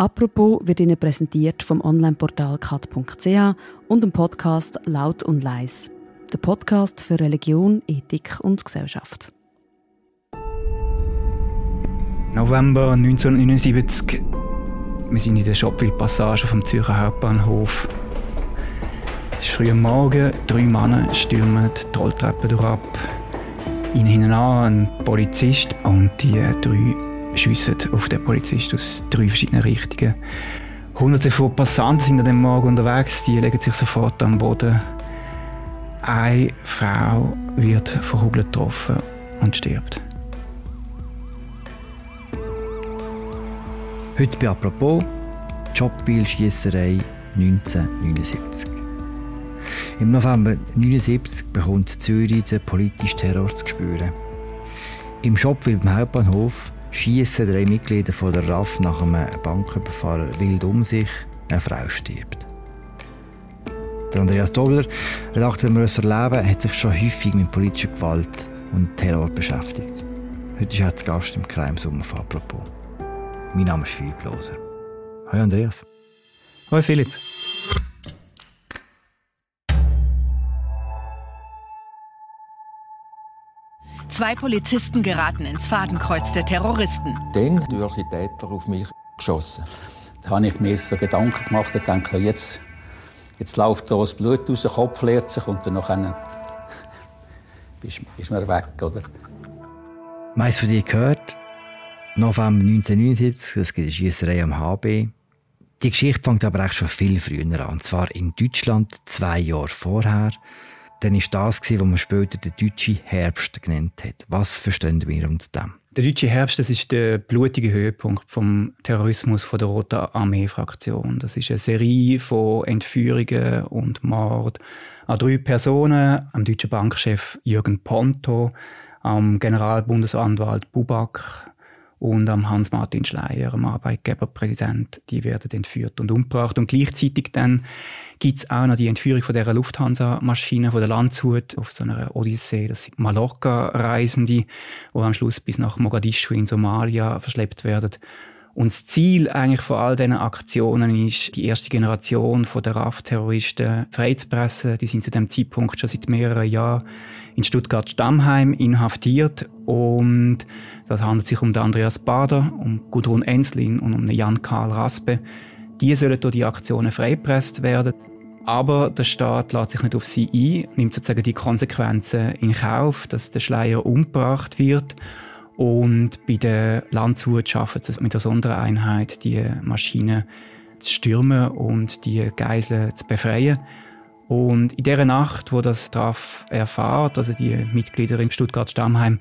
Apropos wird Ihnen präsentiert vom Onlineportal kat.ch und dem Podcast Laut und Leis. Der Podcast für Religion, Ethik und Gesellschaft. November 1979. Wir sind in der Schopwil-Passage vom Zürcher Hauptbahnhof. Es ist früh am Morgen, drei Männer stürmen die Rolltreppe durch ab. Ihnen hinten ein Polizist und die drei schiessen auf den Polizist aus drei verschiedenen Richtungen. Hunderte von Passanten sind an dem Morgen unterwegs, die legen sich sofort am Boden. Eine Frau wird von getroffen und stirbt. Heute bei «Apropos» Jobwil-Schiesserei 1979. Im November 1979 bekommt Zürich den politischen Terror zu spüren. Im Shopwil beim Hauptbahnhof schießen drei Mitglieder von der RAF nach einem Banküberfall wild um sich. Eine Frau stirbt. Der Andreas Dobler, Redakteur Mörser Leben, hat sich schon häufig mit politischer Gewalt und Terror beschäftigt. Heute ist er zu Gast im Crime Sommer von «Apropos». Mein Name ist Philipp Loser. Hallo Andreas. Hallo Philipp. Zwei Polizisten geraten ins Fadenkreuz der Terroristen. Dann durch die Täter auf mich geschossen. Da habe ich mir so Gedanken gemacht und denke, jetzt, jetzt läuft da das Blut aus, der Kopf leert sich und dann bist du weg, oder? Meist von dir gehört, November 1979, es gibt eine Schiesserei am HB. Die Geschichte fängt aber auch schon viel früher an. Und zwar in Deutschland, zwei Jahre vorher. Dann war das, was man später den deutschen Herbst genannt hat. Was verstehen wir unter dem? Der deutsche Herbst das ist der blutige Höhepunkt vom Terrorismus von der Roten Armee-Fraktion. Das ist eine Serie von Entführungen und Mord an drei Personen, am deutschen Bankchef Jürgen Ponto, am Generalbundesanwalt Bubak, und am Hans-Martin Schleier, am Arbeitgeberpräsident, die werden entführt und umgebracht. Und gleichzeitig dann gibt's auch noch die Entführung von der Lufthansa-Maschine, von der Landshut auf so einer Odyssee. Das sind Mallorca-Reisende, die am Schluss bis nach Mogadischu in Somalia verschleppt werden. Und das Ziel eigentlich von all diesen Aktionen ist, die erste Generation von der RAF-Terroristen freizupressen. Die sind zu dem Zeitpunkt schon seit mehreren Jahren in Stuttgart-Stammheim inhaftiert und das handelt sich um Andreas Bader, um Gudrun Enslin und um Jan Karl Raspe. Die sollen durch die Aktionen freigepresst werden. Aber der Staat lässt sich nicht auf sie ein, nimmt sozusagen die Konsequenzen in Kauf, dass der Schleier umgebracht wird. Und bei der Landshut schaffen sie es mit der Sondereinheit, die Maschine zu stürmen und die Geiseln zu befreien. Und in der Nacht, wo das DAF erfahrt, also die Mitglieder im Stuttgart-Stammheim,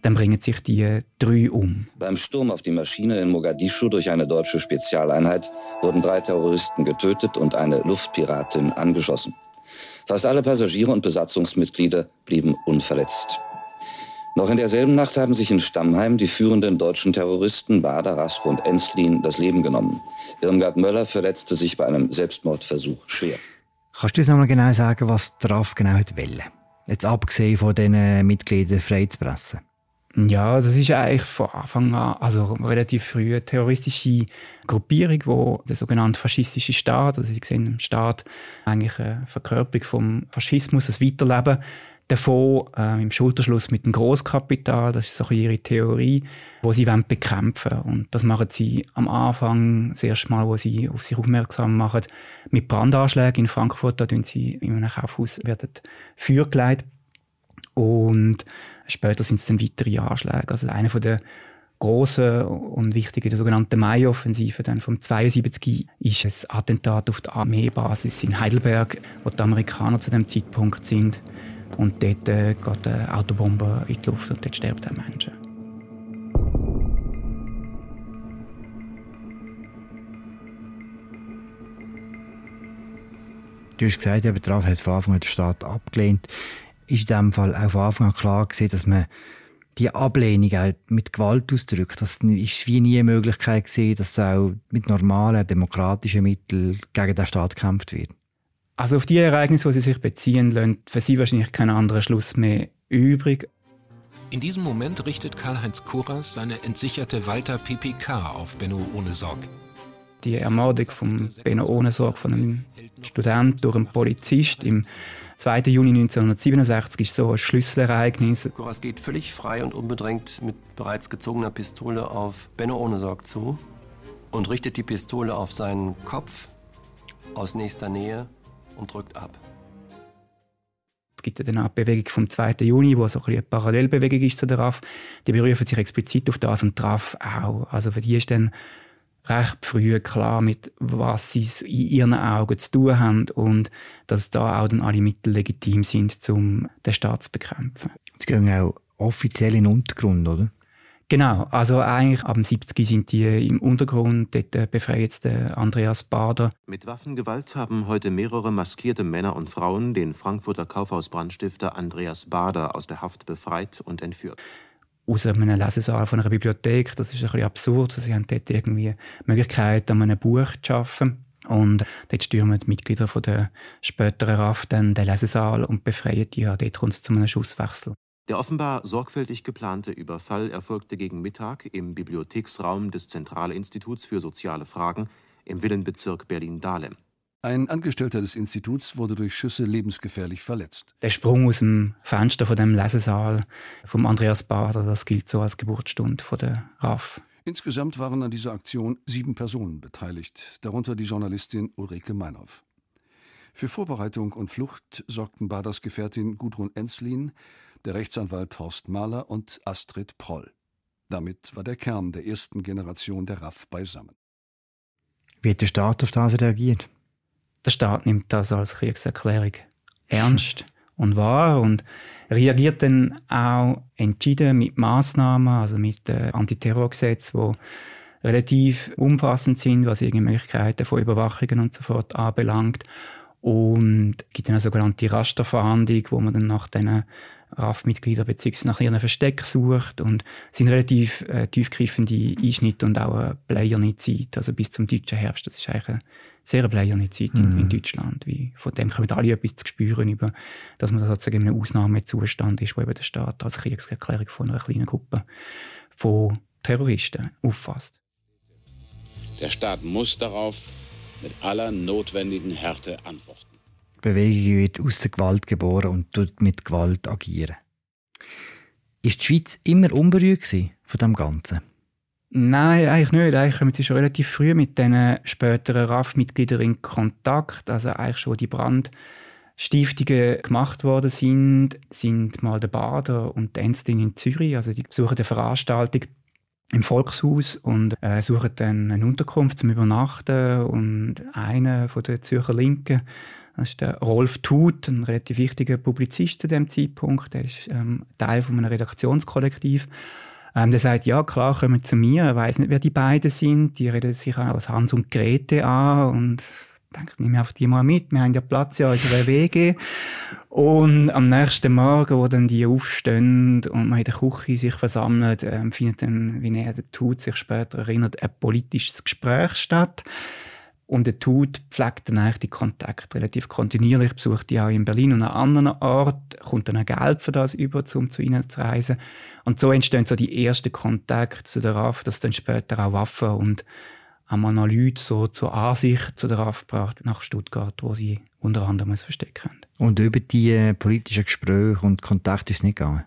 dann bringen sich die drei um. Beim Sturm auf die Maschine in Mogadischu durch eine deutsche Spezialeinheit wurden drei Terroristen getötet und eine Luftpiratin angeschossen. Fast alle Passagiere und Besatzungsmitglieder blieben unverletzt. Noch in derselben Nacht haben sich in Stammheim die führenden deutschen Terroristen Bader, Raspe und Enslin das Leben genommen. Irmgard Möller verletzte sich bei einem Selbstmordversuch schwer. Kannst du uns noch genau sagen, was der RAF genau wollte? Jetzt abgesehen von diesen Mitgliedern freizupressen. Ja, das ist eigentlich von Anfang an, also relativ früh, eine terroristische Gruppierung, wo der sogenannte faschistische Staat, also sie sehen im Staat eigentlich eine Verkörperung vom Faschismus, das Weiterleben davon äh, im Schulterschluss mit dem Großkapital, das ist so ihre Theorie, wo sie wollen bekämpfen und das machen sie am Anfang das erste Mal, wo sie auf sich aufmerksam machen, mit Brandanschlägen in Frankfurt, da tun sie in einem Kaufhaus werden Feuer und später sind es dann weitere Anschläge, also einer von der großen und wichtigen, der sogenannten Mai-Offensive dann vom 72 ist es Attentat auf der Armeebasis in Heidelberg, wo die Amerikaner zu dem Zeitpunkt sind und dort äh, geht eine Autobombe in die Luft und dort sterben auch Menschen. Du hast gesagt, der Betrag hat von Anfang an der Staat abgelehnt. Ist in diesem Fall auch von Anfang an klar gewesen, dass man die Ablehnung auch mit Gewalt ausdrückt. Das ist wie nie eine Möglichkeit gewesen, dass auch mit normalen, demokratischen Mitteln gegen den Staat gekämpft wird. Also auf die Ereignisse, die sie sich beziehen, lassen für sie wahrscheinlich keinen anderen Schluss mehr übrig. In diesem Moment richtet Karl-Heinz Kuras seine entsicherte Walter PPK auf Benno ohne Sorg. die Ermordung von Benno Ohnesorg, von einem Student durch einen Polizist im 2. Juni 1967 ist so ein Schlüsselereignis. Koras geht völlig frei und unbedrängt mit bereits gezogener Pistole auf Benno Ohnesorg zu und richtet die Pistole auf seinen Kopf aus nächster Nähe und drückt ab. Es gibt ja dann auch die Bewegung vom 2. Juni, wo so ein eine Parallelbewegung ist zu der RAF. Die berufen sich explizit auf das und die RAF auch. Also für die ist dann recht früh klar, mit was sie in ihren Augen zu tun haben und dass da auch dann alle Mittel legitim sind, um den Staat zu bekämpfen. Sie gehen auch offiziell in den Untergrund, oder? Genau, also eigentlich ab dem 70 sind die im Untergrund, dort äh, befreit der Andreas Bader. Mit Waffengewalt haben heute mehrere maskierte Männer und Frauen den Frankfurter Kaufhausbrandstifter Andreas Bader aus der Haft befreit und entführt aus einem Lesesaal von einer Bibliothek. Das ist ein bisschen absurd. Sie haben dort irgendwie die Möglichkeit, an einem Buch zu arbeiten. Und dort stürmen die Mitglieder von der späteren RAF dann den Lesesaal und befreien die. Ja, dort kommt es zu einem Schusswechsel. Der offenbar sorgfältig geplante Überfall erfolgte gegen Mittag im Bibliotheksraum des Zentralinstituts für soziale Fragen im Villenbezirk Berlin-Dahlem. Ein Angestellter des Instituts wurde durch Schüsse lebensgefährlich verletzt. Der Sprung aus dem Fenster von dem Lesesaal vom Andreas Bader, das gilt so als Geburtsstunde von der RAF. Insgesamt waren an dieser Aktion sieben Personen beteiligt, darunter die Journalistin Ulrike Meinhoff. Für Vorbereitung und Flucht sorgten Baders Gefährtin Gudrun Enslin, der Rechtsanwalt Horst Mahler und Astrid Proll. Damit war der Kern der ersten Generation der RAF beisammen. Wie hat der Staat auf das reagiert? Der Staat nimmt das als Kriegserklärung ernst und wahr und reagiert dann auch entschieden mit Maßnahmen, also mit äh, Antiterrorgesetz, wo relativ umfassend sind, was irgendwie Möglichkeiten von Überwachungen und so fort anbelangt. Und gibt eine sogenannte Rasterfahndung, wo man dann nach diesen RAF-Mitglieder bzw. nach ihren Versteck sucht und sind relativ äh, tiefgreifende Einschnitte und auch eine bleierne Zeit, also bis zum deutschen Herbst. Das ist eigentlich eine sehr bleierne Zeit in, in, mhm. Deutschland. Wie, von dem können alle etwas zu spüren, über, dass man da sozusagen in einem Ausnahmezustand ist, wo eben der Staat als Kriegserklärung von einer kleinen Gruppe von Terroristen auffasst. Der Staat muss darauf mit aller notwendigen Härte antworten. Bewegung wird aus der Gewalt geboren und tut mit Gewalt agieren. Ist die Schweiz immer unberührt von dem Ganzen? Nein, eigentlich nicht. Eigentlich kommen sie schon relativ früh mit den späteren RAF-Mitgliedern in Kontakt. Also eigentlich schon die Brandstiftungen gemacht worden sind, sind mal der Bader und die Enstin in Zürich. Also die besuchen eine Veranstaltung im Volkshaus und äh, suchen dann eine Unterkunft zum Übernachten. Und einer von der Zürcher Linken, das ist der Rolf Tut, ein relativ wichtiger Publizist zu dem Zeitpunkt. Der ist ähm, Teil von einem Redaktionskollektiv. Ähm, der sagt, ja klar, kommen zu mir, er weiß nicht, wer die beiden sind, die reden sich auch als Hans und Grete an und denke, nehme einfach die mal mit, wir haben ja Platz ja in der WG. Und am nächsten Morgen, wo dann die aufstehen und man in der Küche sich versammelt, ähm, findet dann, wie er tut, sich später erinnert, ein politisches Gespräch statt. Und der Tut pflegt dann eigentlich die Kontakte relativ kontinuierlich, besucht die auch in Berlin und an anderen Orten, kommt dann auch Geld für das über, um zu ihnen zu reisen. Und so entstehen so die ersten Kontakte zu der RAF, dass dann später auch Waffen und einmal noch Leute so zur Ansicht zu der RAF gebracht nach Stuttgart, wo sie unter anderem ein Versteck haben. Und über die äh, politischen Gespräche und Kontakte ist es nicht gegangen?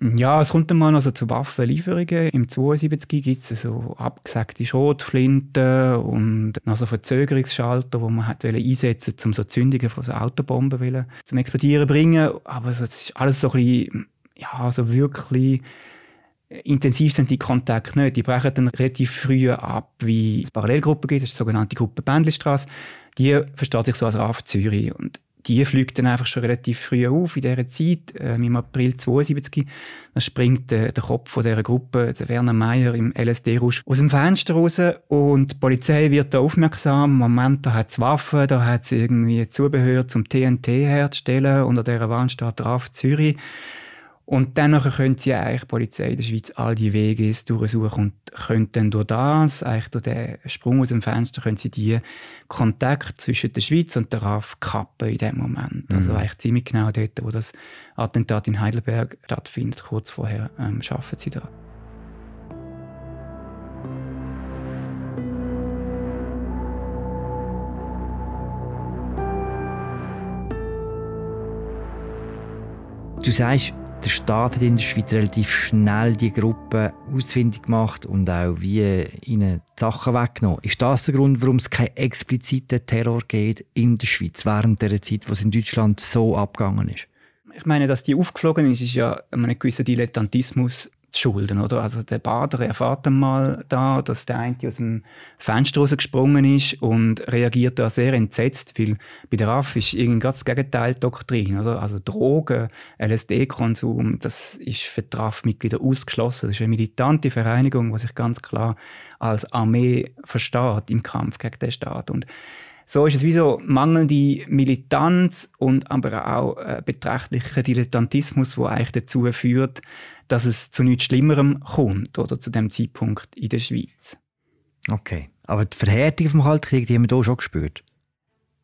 Ja, es kommt dann mal also zu Waffenlieferungen. Im 72 gibt es so abgesagte Schrotflinten und noch so Verzögerungsschalter, wo man hat einsetzen um so Zündungen von so Autobomben zum Explodieren bringen. Aber es ist alles so ein bisschen, ja, so wirklich intensiv sind die Kontakte nicht. Die brechen dann relativ früh ab, wie es Parallelgruppen gibt, das ist die sogenannte Gruppe Bändlistrasse. Die versteht sich so als RAF Zürich. Und die fliegt dann einfach schon relativ früh auf in dieser Zeit, äh, im April 72. Dann springt äh, der Kopf von dieser Gruppe, der Werner Meyer, im LSD-Rausch aus dem Fenster raus und die Polizei wird da aufmerksam. Moment, da hat es Waffen, da hat es irgendwie Zubehör zum TNT herzustellen an dieser Wand steht drauf Zürich. Und dann können sie eigentlich die Polizei in der Schweiz all die Wege durchsuchen und können dann durch das, eigentlich durch den Sprung aus dem Fenster, können sie die Kontakt zwischen der Schweiz und der RAF kappen in dem Moment. Also mhm. Also eigentlich ziemlich genau dort, wo das Attentat in Heidelberg stattfindet, kurz vorher ähm, schaffen sie da. Du sagst, der Staat hat in der Schweiz relativ schnell die Gruppe ausfindig gemacht und auch wie ihnen die Sachen weggenommen. Ist das der Grund, warum es keinen expliziten Terror geht in der Schweiz während der Zeit, wo es in Deutschland so abgegangen ist? Ich meine, dass die aufgeflogen ist, ist ja ein gewisser Dilettantismus schulden, oder? Also der Bader erfährt einmal da, dass der eine aus dem Fenster rausgesprungen ist und reagiert da sehr entsetzt, weil bei der RAF ist irgendwie das Gegenteil Doktrin, oder? Also Drogen, LSD-Konsum, das ist für die RAF-Mitglieder ausgeschlossen. Das ist eine militante Vereinigung, die sich ganz klar als Armee versteht im Kampf gegen den Staat. Und so ist es wie so mangelnde Militanz und aber auch äh, beträchtlicher Dilettantismus, wo eigentlich dazu führt, dass es zu nichts Schlimmerem kommt oder zu dem Zeitpunkt in der Schweiz. Okay, aber die Verhärtung vom Kaltkrieg, die haben wir hier schon gespürt.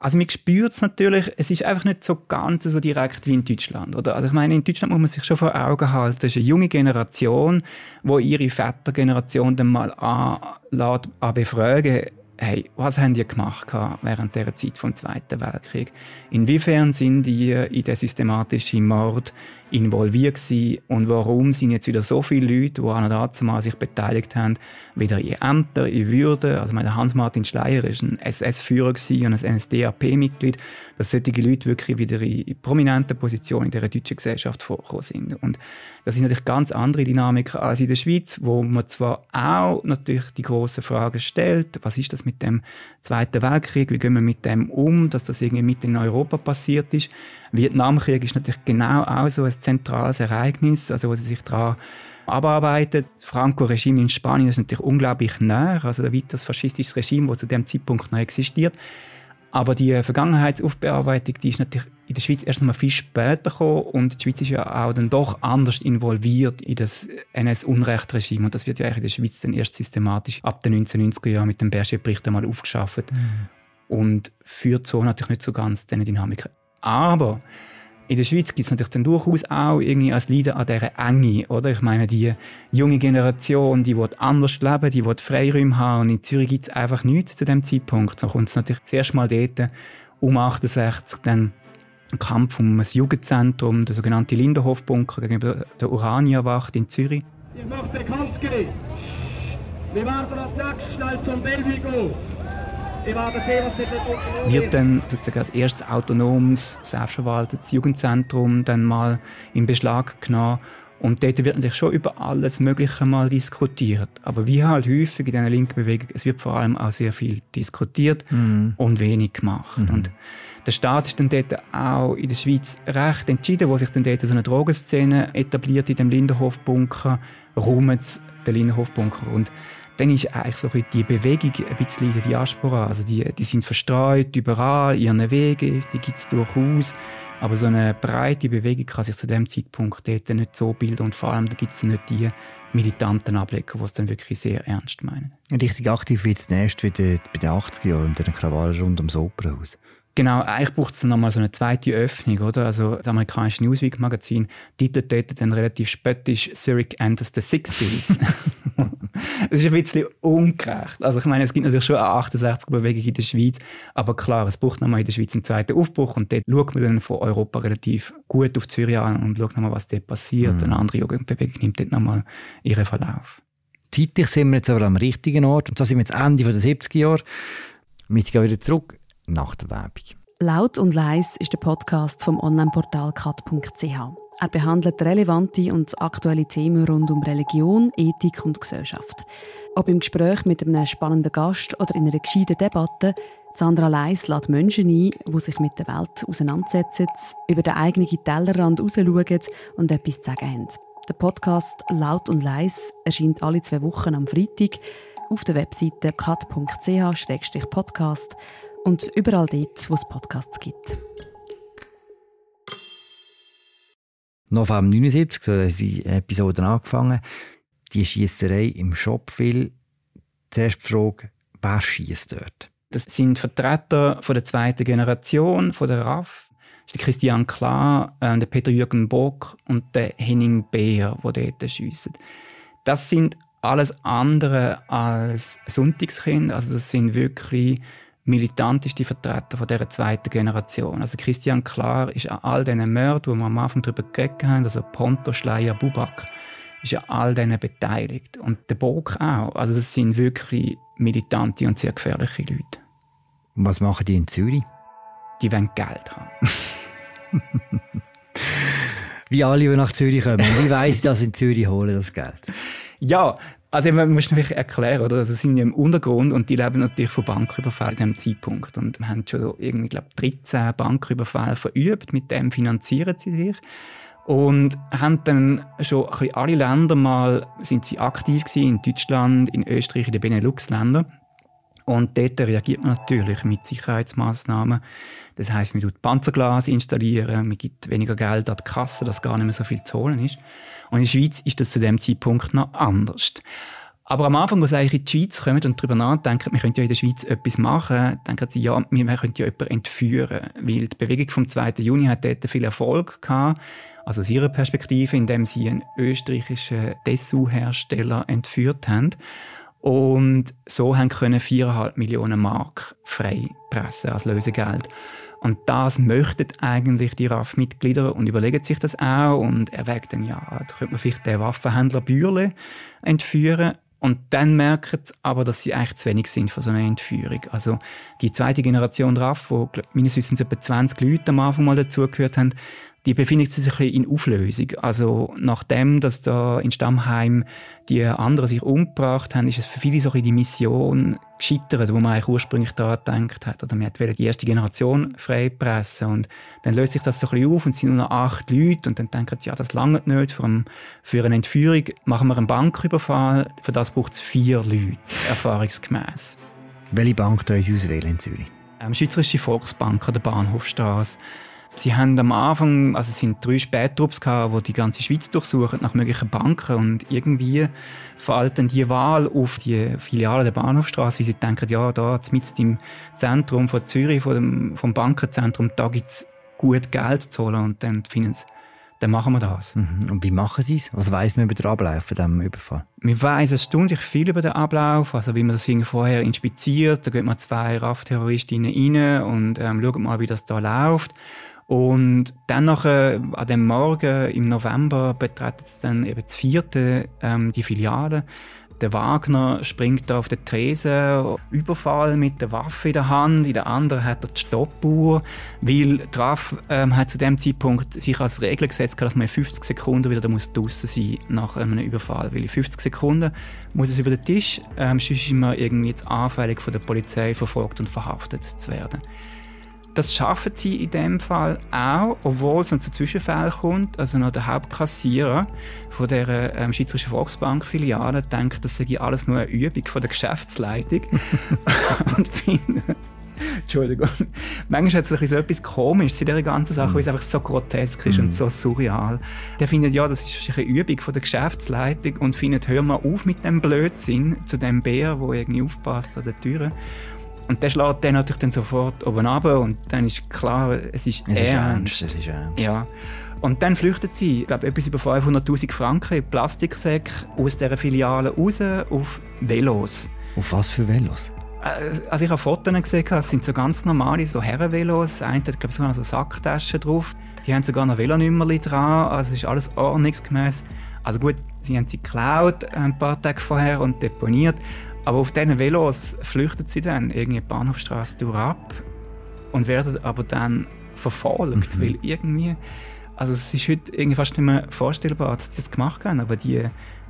Also man spürt es natürlich, es ist einfach nicht so ganz so direkt wie in Deutschland. Oder? Also ich meine, in Deutschland muss man sich schon vor Augen halten, das ist eine junge Generation, wo ihre Vätergeneration dann mal an, an befragen hey, was haben die gemacht während der Zeit vom Zweiten Weltkrieg? Inwiefern sind die in den systematischen Mord involviert gewesen und warum sind jetzt wieder so viele Leute, die an dazumal sich beteiligt haben, wieder in Ämter, in Würde. Also meine Hans-Martin Schleier ist ein SS-Führer und ein NSDAP-Mitglied, dass solche Leute wirklich wieder in prominenten Positionen in der deutschen Gesellschaft vorgekommen sind. Und das sind natürlich ganz andere Dynamiken als in der Schweiz, wo man zwar auch natürlich die grossen Fragen stellt, was ist das mit dem Zweiten Weltkrieg, wie gehen wir mit dem um, dass das irgendwie mit in Europa passiert ist. Vietnamkrieg ist natürlich genau auch so ein zentrales Ereignis, also wo sie sich daran abarbeitet. Das Franco-Regime in Spanien ist natürlich unglaublich näher, also ein weiteres faschistisches Regime, das zu dem Zeitpunkt noch existiert. Aber die Vergangenheitsaufbearbeitung, die ist natürlich in der Schweiz erst noch mal viel später gekommen und die Schweiz ist ja auch dann doch anders involviert in das NS-Unrechtregime und das wird ja eigentlich in der Schweiz dann erst systematisch ab den 1990er Jahren mit dem Berger-Bericht einmal aufgeschafft mhm. und führt so natürlich nicht so ganz diese Dynamik. Aber in der Schweiz gibt es natürlich dann durchaus auch irgendwie als Leader an dieser Enge, oder? Ich meine, die junge Generation, die will anders leben, die will Freiräume haben und in Zürich gibt es einfach nichts zu dem Zeitpunkt. So kommt es natürlich zuerst mal dort um 68 dann ein Kampf um das Jugendzentrum, der sogenannte Lindenhofbunker gegenüber der Urania-Wacht in Zürich. Ich möchte bekannt wir werden als nächstes schnell zum Bellevue wird dann sozusagen als erstes autonomes, selbstverwaltetes Jugendzentrum dann mal in Beschlag genommen. Und dort wird natürlich schon über alles Mögliche mal diskutiert. Aber wie halt häufig in dieser linken Bewegung, es wird vor allem auch sehr viel diskutiert mhm. und wenig gemacht. Mhm. Und der Staat ist dann dort auch in der Schweiz recht entschieden, wo sich dann dort so eine Drogenszene etabliert in dem Lindenhofbunker, räumt den Lindenhofbunker. Und dann ist eigentlich so die Bewegung ein bisschen in der Diaspora. Also die, die sind verstreut überall, ihren Wege, die gibt es durchaus. Aber so eine breite Bewegung kann sich zu dem Zeitpunkt dort nicht so bilden und vor allem gibt es nicht die militanten Ableger, die es dann wirklich sehr ernst meinen. Richtig aktiv wird es nächst wieder bei den 80er Jahren und den Krawall rund ums Opernhaus. Genau, eigentlich braucht es dann nochmal so eine zweite Öffnung, oder? Also das amerikanische Newsweek-Magazin titelt dort dann relativ spöttisch Zurich enters the 60s. Es ist ein bisschen ungerecht. Also ich meine, es gibt natürlich schon eine 68er-Bewegung in der Schweiz, aber klar, es braucht nochmal in der Schweiz einen zweiten Aufbruch und dort schaut man dann von Europa relativ gut auf Zürich an und schaut nochmal, was dort passiert. Mhm. Eine andere Jugendbewegung nimmt dort nochmal ihren Verlauf. Zeitlich sind wir jetzt aber am richtigen Ort und zwar sind wir jetzt Ende der 70er Jahre. Wir sind wieder zurück nach der Werbung. Laut und leis ist der Podcast vom Onlineportal kat.ch. Er behandelt relevante und aktuelle Themen rund um Religion, Ethik und Gesellschaft. Ob im Gespräch mit einem spannenden Gast oder in einer gescheiten Debatte, Sandra Leis lädt Menschen ein, die sich mit der Welt auseinandersetzen, über den eigenen Tellerrand rausschauen und etwas zu sagen haben. Der Podcast Laut und Leis erscheint alle zwei Wochen am Freitag auf der Webseite kat.ch-podcast und überall dort, wo es Podcasts gibt. November 79, so haben die Episoden angefangen. Die Schiesserei im Shopville. Zuerst die Frage, wer schießt dort? Das sind Vertreter von der zweiten Generation, von der RAF. Das ist Christian Klar, äh, der Peter-Jürgen Bock und der Henning Beer, die dort schiessen. Das sind alles andere als Sonntagskinder. Also das sind wirklich militanteste Vertreter von dieser zweiten Generation. Also Christian Klar ist an all diesen Morden, wo wir am Anfang darüber geredet haben, also Ponto, Schleier, Bubak, ist an all denen beteiligt. Und der Bog auch. Also das sind wirklich militante und sehr gefährliche Leute. Und was machen die in Zürich? Die wollen Geld haben. Wie alle, die nach Zürich kommen. Wie weiss ich, dass in Zürich holen das Geld? Ja, also man muss natürlich erklären, oder? Also sind ja im Untergrund und die leben natürlich von Banküberfällen in diesem Zeitpunkt. Und wir haben schon irgendwie, glaube 13 Banküberfälle verübt, mit dem finanzieren sie sich. Und haben dann schon ein bisschen alle Länder mal, sind sie aktiv gewesen, in Deutschland, in Österreich, in den Benelux-Ländern. Und dort reagiert man natürlich mit Sicherheitsmaßnahmen. Das heißt, man tut Panzerglas installieren, man gibt weniger Geld an die Kasse, dass gar nicht mehr so viel zu holen ist. Und in der Schweiz ist das zu dem Zeitpunkt noch anders. Aber am Anfang, wo sie eigentlich in die Schweiz kommen und darüber nachdenken, wir könnten ja in der Schweiz etwas machen, denken sie, ja, wir könnten ja jemanden entführen. Weil die Bewegung vom 2. Juni hat dort viel Erfolg gehabt. Also aus ihrer Perspektive, indem sie einen österreichischen Dessous-Hersteller entführt haben. Und so haben können 4,5 Millionen Mark frei pressen als Lösegeld. Und das möchten eigentlich die RAF-Mitglieder und überlegen sich das auch und erwägen dann, ja, da könnte man vielleicht den Waffenhändler Bürle entführen. Und dann merken sie aber, dass sie eigentlich zu wenig sind für so eine Entführung. Also die zweite Generation RAF, wo meines Wissens etwa 20 Leute am Anfang mal dazugehört haben, die befindet sich in Auflösung. Also nachdem, dass da in Stammheim die anderen sich umgebracht haben, ist es für viele so die Mission gescheitert, wo man eigentlich ursprünglich daran gedacht hat. Oder man wollte die erste Generation freipressen und dann löst sich das so ein bisschen auf und es sind nur noch acht Leute und dann denken sie, ja, das langt nicht. Für, ein, für eine Entführung machen wir einen Banküberfall, für das braucht es vier Leute, erfahrungsgemäß. Welche Bank da Sie auswählen in Zürich? Ähm, Schweizerische Volksbank an der Bahnhofstrasse. Sie haben am Anfang, also es sind drei Spättrupps gehabt, die die ganze Schweiz durchsuchen nach möglichen Banken und irgendwie fällt dann die Wahl auf die Filiale der Bahnhofstraße, wie sie denken, ja, da mitten im Zentrum von Zürich, von dem, vom Bankenzentrum, da gibt es gut Geld zu holen und dann finden sie, dann machen wir das. Mhm. Und wie machen Sie es? Was weiß man über den Ablauf von diesem Überfall? Wir wissen erstaunlich viel über den Ablauf, also wie man das vorher inspiziert. Da gehen wir zwei RAF-Terroristinnen rein und ähm, schauen mal, wie das da läuft. Und dann nachher, an dem Morgen im November betreten sie dann eben das vierte, ähm, die Filiale. Der Wagner springt da auf den Tresen, Überfall mit der Waffe in der Hand, in der anderen hat er die Stoppuhr, weil Traf ähm, hat zu dem Zeitpunkt sich als Regel gesetzt, dass man 50 Sekunden wieder muss draußen sein nach einem Überfall, weil in 50 Sekunden muss es über den Tisch, ähm, sonst ist man irgendwie jetzt anfällig von der Polizei verfolgt und verhaftet zu werden. Das schaffen sie in dem Fall auch, obwohl es noch zu Zwischenfällen kommt. Also noch der Hauptkassierer von der ähm, Schweizerischen Volksbank-Filiale denkt, das sei alles nur eine Übung von der Geschäftsleitung. und finde, Entschuldigung. Manchmal hat es so etwas Komisches in dieser ganzen Sache, mhm. weil es einfach so grotesk ist mhm. und so surreal. Der findet, ja, das ist eine Übung von der Geschäftsleitung und findet, hör mal auf mit dem Blödsinn zu dem Bär, der irgendwie aufpasst an der Tür. Und der schlägt dann natürlich dann sofort oben runter und dann ist klar, es ist es ernst. Ist ernst. Es ist ernst. Ja. Und dann flüchtet sie, ich glaube, etwas über 500'000 Franken in Plastiksäcke aus dieser Filiale raus auf Velos. Auf was für Velos? Äh, also ich habe Fotos gesehen, es sind so ganz normale so Herrenvelos. Einer hat, glaube ich, sogar noch so Sacktaschen drauf. Die haben sogar noch Velonummer dran, also es ist alles ordnungsgemäß. Also gut, sie haben sie geklaut ein paar Tage vorher und deponiert, aber auf diesen Velos flüchten sie dann irgendwie die Bahnhofstraße durch ab und werden aber dann verfolgt, mhm. weil irgendwie, also es ist heute irgendwie fast nicht mehr vorstellbar, dass sie das gemacht haben, aber die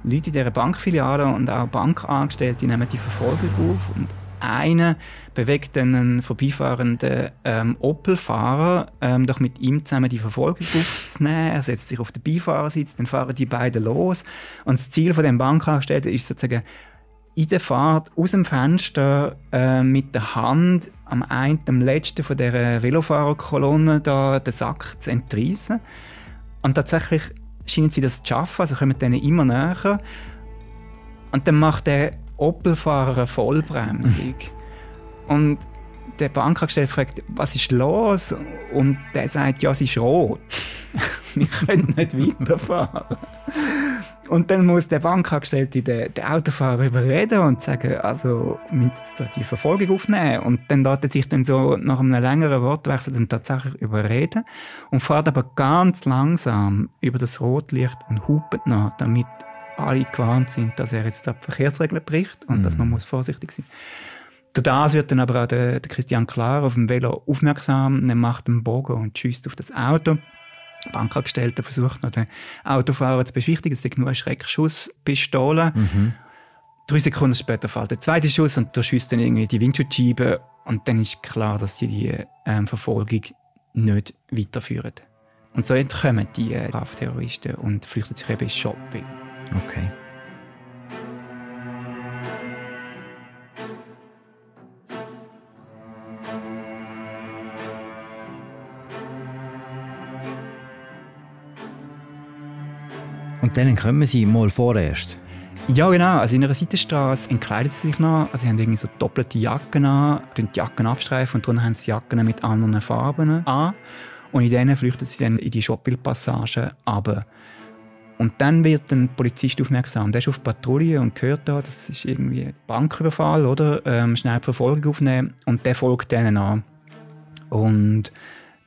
Leute in dieser Bankfiliale und auch Bankangestellte nehmen die Verfolgung auf und einer bewegt einen vorbeifahrenden ähm, Opel-Fahrer, ähm, doch mit ihm zusammen die Verfolgung aufzunehmen. Er setzt sich auf den Beifahrersitz, dann fahren die beiden los. Und das Ziel von dem Bankangestellten ist sozusagen, in der Fahrt aus dem Fenster äh, mit der Hand am einen, am letzten von der Velofahrerkolonne da den Sack zu entreissen. Und tatsächlich scheinen sie das zu schaffen, also kommen denen immer näher. Und dann macht der Opelfahrer eine Vollbremsung. und der Bankangestellte fragt, was ist los? Und der sagt, ja, es ist rot. Wir können nicht weiterfahren. Und dann muss der Bankangestellte den, den Autofahrer überreden und sagen, also, wir müssen die Verfolgung aufnehmen. Und dann lässt er sich dann so nach einem längeren Wortwechsel dann tatsächlich überreden und fährt aber ganz langsam über das Rotlicht und hupt nach, damit alle gewarnt sind, dass er jetzt die Verkehrsregeln bricht und mhm. dass man muss vorsichtig sein Durch das wird dann aber auch der, der Christian Klar auf dem Velo aufmerksam, er macht einen Bogen und schießt auf das Auto. Bankangestellter versucht noch den Autofahrer zu beschwichtigen. Es ist nur ein Schreckschuss, Pistole. Mhm. Drei Sekunden später fällt der zweite Schuss und du schießt dann irgendwie die Windschutzscheibe und dann ist klar, dass die die ähm, Verfolgung nicht weiterführen. Und so entkommen die äh, Strafterroristen und flüchten sich eben ins Shopping. Okay. Und dann kommen sie mal vorerst. Ja, genau. Also in einer Seitenstraße entkleidet sie sich noch. Also sie haben irgendwie so doppelte Jacken an, die Jacken abstreifen und dann haben sie Jacken mit anderen Farben an. Und in denen flüchten sie dann in die Shoppingpassage runter. Und dann wird ein Polizist aufmerksam. Der ist auf Patrouille und hört da, das ist irgendwie Banküberfall, oder? Ähm, schnell die Verfolgung aufnehmen. Und der folgt denen an. Und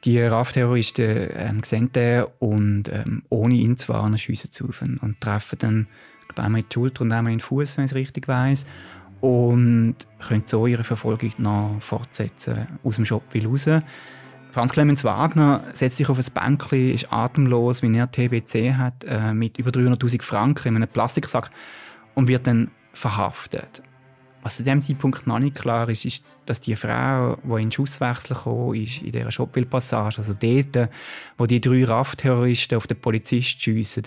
die RAF-Terroristen ähm, sehen den und ähm, ohne ihn zu warnen, schiessen zu und, und treffen dann einmal in die Schulter und einmal in den Fuß, wenn ich es richtig weiß. Und können so ihre Verfolgung noch fortsetzen aus dem Shop raus. Franz Clemens Wagner setzt sich auf ein Bänkchen, ist atemlos, wie er TBC hat, äh, mit über 300.000 Franken in einem Plastiksack und wird dann verhaftet. Was zu dem Zeitpunkt noch nicht klar ist, ist, dass die Frau, die in den Schusswechsel gekommen ist, in dieser Schopwil-Passage, also dort, wo die drei RAF-Terroristen auf den Polizist schiessen,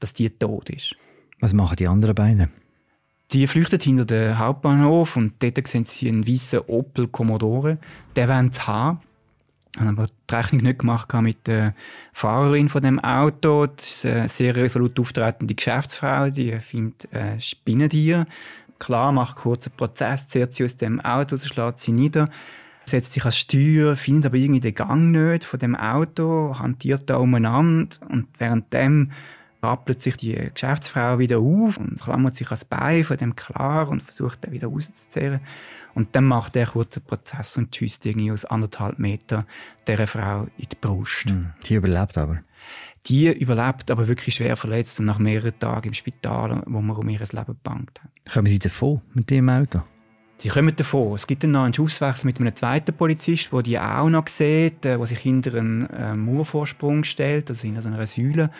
dass die tot ist. Was machen die anderen beiden? Die flüchten hinter den Hauptbahnhof und dort sehen sie einen weißen Opel Commodore. Der wollen sie haben. Haben aber die Rechnung nicht gemacht mit der Fahrerin von dem Auto. Das ist eine sehr resolut auftretende Geschäftsfrau, die findet äh, Spinnentier. Klar, macht kurz einen Prozess, zieht sie aus dem Auto, schlägt sie nieder, setzt sich als Steuer, findet aber irgendwie den Gang nicht von dem Auto, hantiert da umeinander und währenddem rappelt sich die Geschäftsfrau wieder auf und klammert sich ans Bein von dem Klar und versucht, den wieder rauszuzehren. Und dann macht er kurz einen Prozess und schießt irgendwie aus anderthalb Meter dieser Frau in die Brust. Hm, die überlebt aber. Die überlebt aber wirklich schwer verletzt und nach mehreren Tagen im Spital, wo man um ihr Leben bangt hat. Kommen Sie davon mit dem Auto? Sie kommen davon. Es gibt dann noch einen Schusswechsel mit einem zweiten Polizist, der die auch noch sieht, der sich hinter einen äh, Mauervorsprung stellt, also in so einer Säule.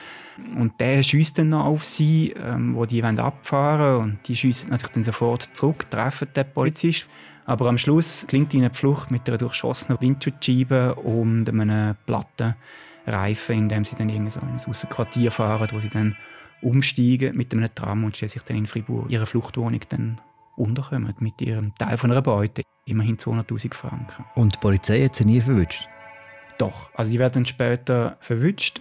Und der schießt dann noch auf sie, ähm, wo die wollen abfahren und die schießen natürlich dann sofort zurück, treffen den Polizist. Aber am Schluss klingt ihnen die Flucht mit einer durchschossenen Windschutzscheibe und einem Plattenreifen, indem sie dann irgendwie so in ein Aussenquartier fahren, wo sie dann umsteigen mit einem Tram und sich dann in Fribourg ihre Fluchtwohnung dann unterkommen mit ihrem Teil von einer Beute, immerhin 200'000 Franken. Und die Polizei hat sie nie verwünscht? Doch, also die werden später verwünscht,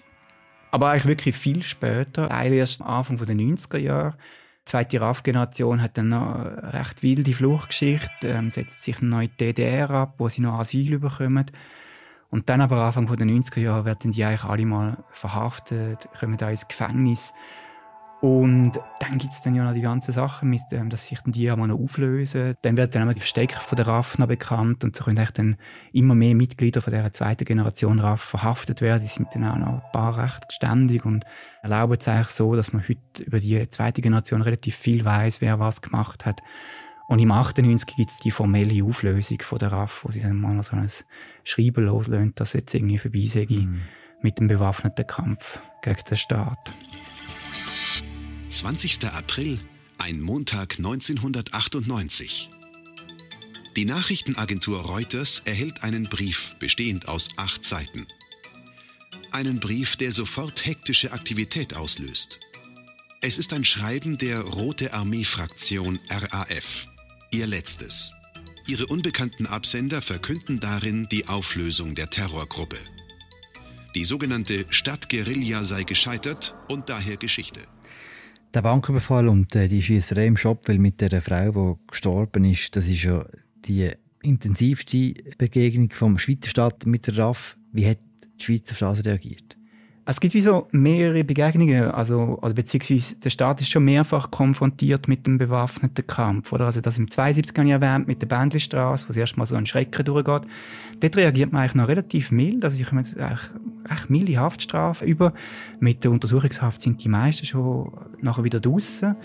aber eigentlich wirklich viel später, eigentlich erst Anfang der 90er Jahre. Die zweite RAF-Generation hat dann noch eine recht wilde Fluchtgeschichte, ähm, setzt sich eine neue DDR ab, wo sie noch Asyl bekommen. Und dann aber Anfang der 90er Jahre werden die eigentlich alle mal verhaftet, kommen da ins Gefängnis und dann gibt es dann ja noch die ganze Sache, mit, ähm, dass sich dann die einmal noch auflösen. Dann werden dann auch die Verstecker von der RAF noch bekannt und so können eigentlich dann immer mehr Mitglieder von der zweiten Generation RAF verhaftet werden. Die sind dann auch noch ein paar recht geständig und erlauben es eigentlich so, dass man heute über die zweite Generation relativ viel weiß, wer was gemacht hat. Und im 98 gibt es die formelle Auflösung von der RAF, wo sie dann mal so ein Schreiben loslösen, dass jetzt irgendwie vorbei sei mhm. mit dem bewaffneten Kampf gegen den Staat. 20. April, ein Montag 1998. Die Nachrichtenagentur Reuters erhält einen Brief bestehend aus acht Seiten. Einen Brief, der sofort hektische Aktivität auslöst. Es ist ein Schreiben der Rote Armee-Fraktion RAF. Ihr letztes. Ihre unbekannten Absender verkünden darin die Auflösung der Terrorgruppe. Die sogenannte Stadtguerilla sei gescheitert und daher Geschichte. Der Banküberfall und äh, die Schießerei im Shop, weil mit der Frau, die gestorben ist, das ist ja die intensivste Begegnung vom Schweizer Staat mit der RAF. Wie hat die Schweizer Straße reagiert? Es gibt wie so mehrere Begegnungen, also, also beziehungsweise der Staat ist schon mehrfach konfrontiert mit dem bewaffneten Kampf, oder? Also das im 72 habe ich erwähnt, mit der Bändlistraße, wo es erstmal so ein Schrecken durchgeht. Dort reagiert man eigentlich noch relativ mild, also ich komme eigentlich recht milde Haftstrafe über. Mit der Untersuchungshaft sind die meisten schon nachher wieder draußen.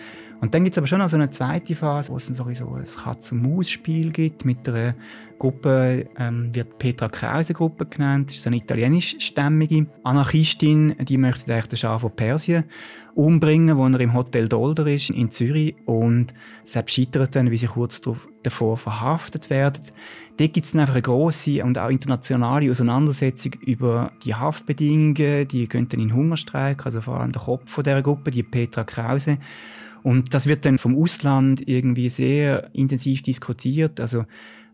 Und dann gibt es aber schon noch so eine zweite Phase, wo es so ein Katz-und-Maus-Spiel gibt. Mit einer Gruppe, ähm, wird Petra Krause-Gruppe genannt. Das ist eine italienischstämmige Anarchistin, die möchte eigentlich den Schah von Persien umbringen, wo er im Hotel Dolder ist, in Zürich. Und selbst scheitert dann, wie sie kurz davor verhaftet werden. Dort gibt es dann einfach eine grosse und auch internationale Auseinandersetzung über die Haftbedingungen. Die gehen dann in Hungerstreik, also vor allem der Kopf dieser Gruppe, die Petra Krause. Und das wird dann vom Ausland irgendwie sehr intensiv diskutiert. Also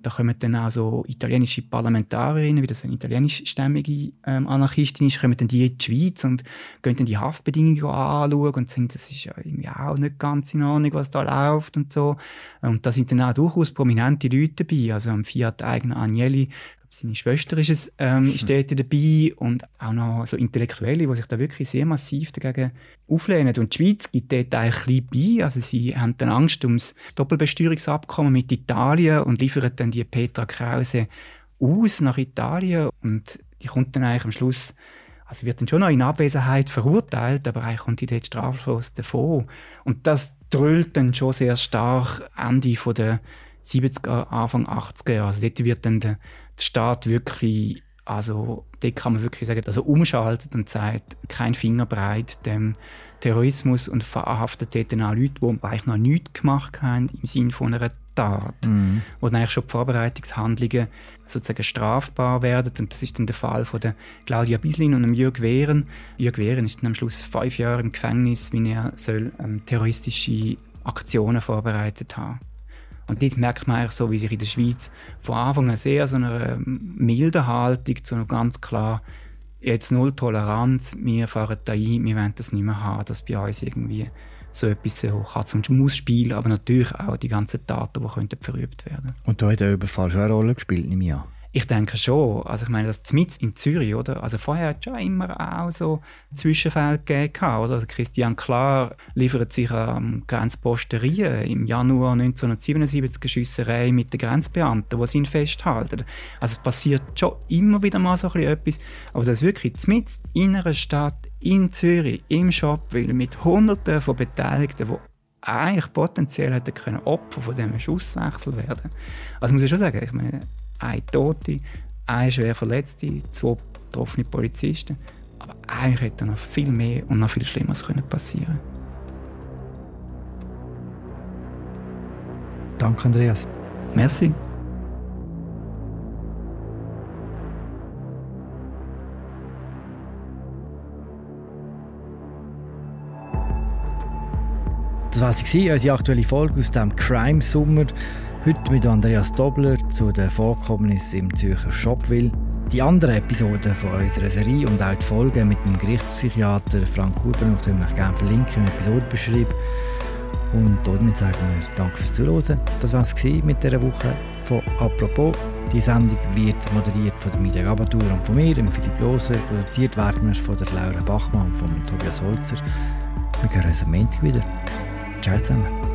da kommen dann auch so italienische Parlamentarierinnen, wie das eine italienischstämmige ähm, Anarchistin ist, kommen dann die in die Schweiz und gehen dann die Haftbedingungen anschauen und sagen, das ist ja irgendwie auch nicht ganz in Ordnung, was da läuft und so. Und da sind dann auch durchaus prominente Leute dabei. Also am Fiat-Eigener Agnelli seine Schwester ist, es, ähm, ist dort dabei und auch noch so Intellektuelle, die sich da wirklich sehr massiv dagegen auflehnen. Und die Schweiz gibt dort eigentlich ein bei. Also sie haben dann Angst ums Doppelbesteuerungsabkommen mit Italien und liefern dann die Petra Krause aus nach Italien und die kommt dann eigentlich am Schluss also wird dann schon noch in Abwesenheit verurteilt, aber eigentlich kommt die dort straflos davon. Und das dröhlt dann schon sehr stark Ende von der 70er, Anfang 80er Jahre. Also dort wird dann der Staat wirklich, also dort kann man wirklich sagen, also umschaltet und sagt, kein Finger breit dem Terrorismus und verhaftet dort dann auch Leute, die eigentlich noch nichts gemacht haben im Sinne von einer Tat, mhm. wo dann eigentlich schon die Vorbereitungshandlungen sozusagen strafbar werden. Und das ist dann der Fall von der Claudia Bislin und dem Jörg Wehren. Jörg Wehren ist dann am Schluss fünf Jahre im Gefängnis, wie er soll ähm, terroristische Aktionen vorbereitet haben. Und dort merkt man eigentlich so, wie sich in der Schweiz von Anfang an sehr so eine ähm, milde Haltung zu einer ganz klar jetzt null Toleranz, wir fahren da ein, wir wollen das nicht mehr haben, dass bei uns irgendwie so etwas so Katz- und Maus-Spiel, aber natürlich auch die ganzen Taten, die könnten verübt werden. Und da hat der Überfall schon eine Rolle gespielt, nehme ich an. Ich denke schon. Also ich meine, das mit in Zürich, oder? Also vorher hat es schon immer auch so Zwischenfälle gegeben, oder? Also Christian Klar liefert sich am Grenzposten Rien im Januar 1977 eine Schiesserei mit den Grenzbeamten, die ihn festhalten. Also es passiert schon immer wieder mal so etwas, aber das wirklich mit in einer Stadt, in Zürich, im Shop, weil mit Hunderten von Beteiligten, die eigentlich potenziell hätten können Opfer von diesem Schusswechsel werden. Also muss ich schon sagen, ich meine, ein Tote, ein schwer Verletzte, zwei betroffene Polizisten. Aber eigentlich hätte noch viel mehr und noch viel Schlimmeres passieren können. Danke, Andreas. Merci. Das war sie, unsere aktuelle Folge aus dem Crime Summer. Heute mit Andreas Dobler zu den Vorkommnissen im Zürcher Shopville. Die anderen Episoden von unserer Serie und auch die Folgen mit dem Gerichtspsychiater Frank Huber können wir gerne verlinken im Episodenbeschreibung. Und damit sagen wir Danke fürs Zuhören. Das war es mit dieser Woche von «Apropos». Die Sendung wird moderiert von der Media Gabatur und von mir, dem Philipp Loser. Produziert werden wir von der Laura Bachmann und von Tobias Holzer. Wir hören uns am Montag wieder. Ciao zusammen.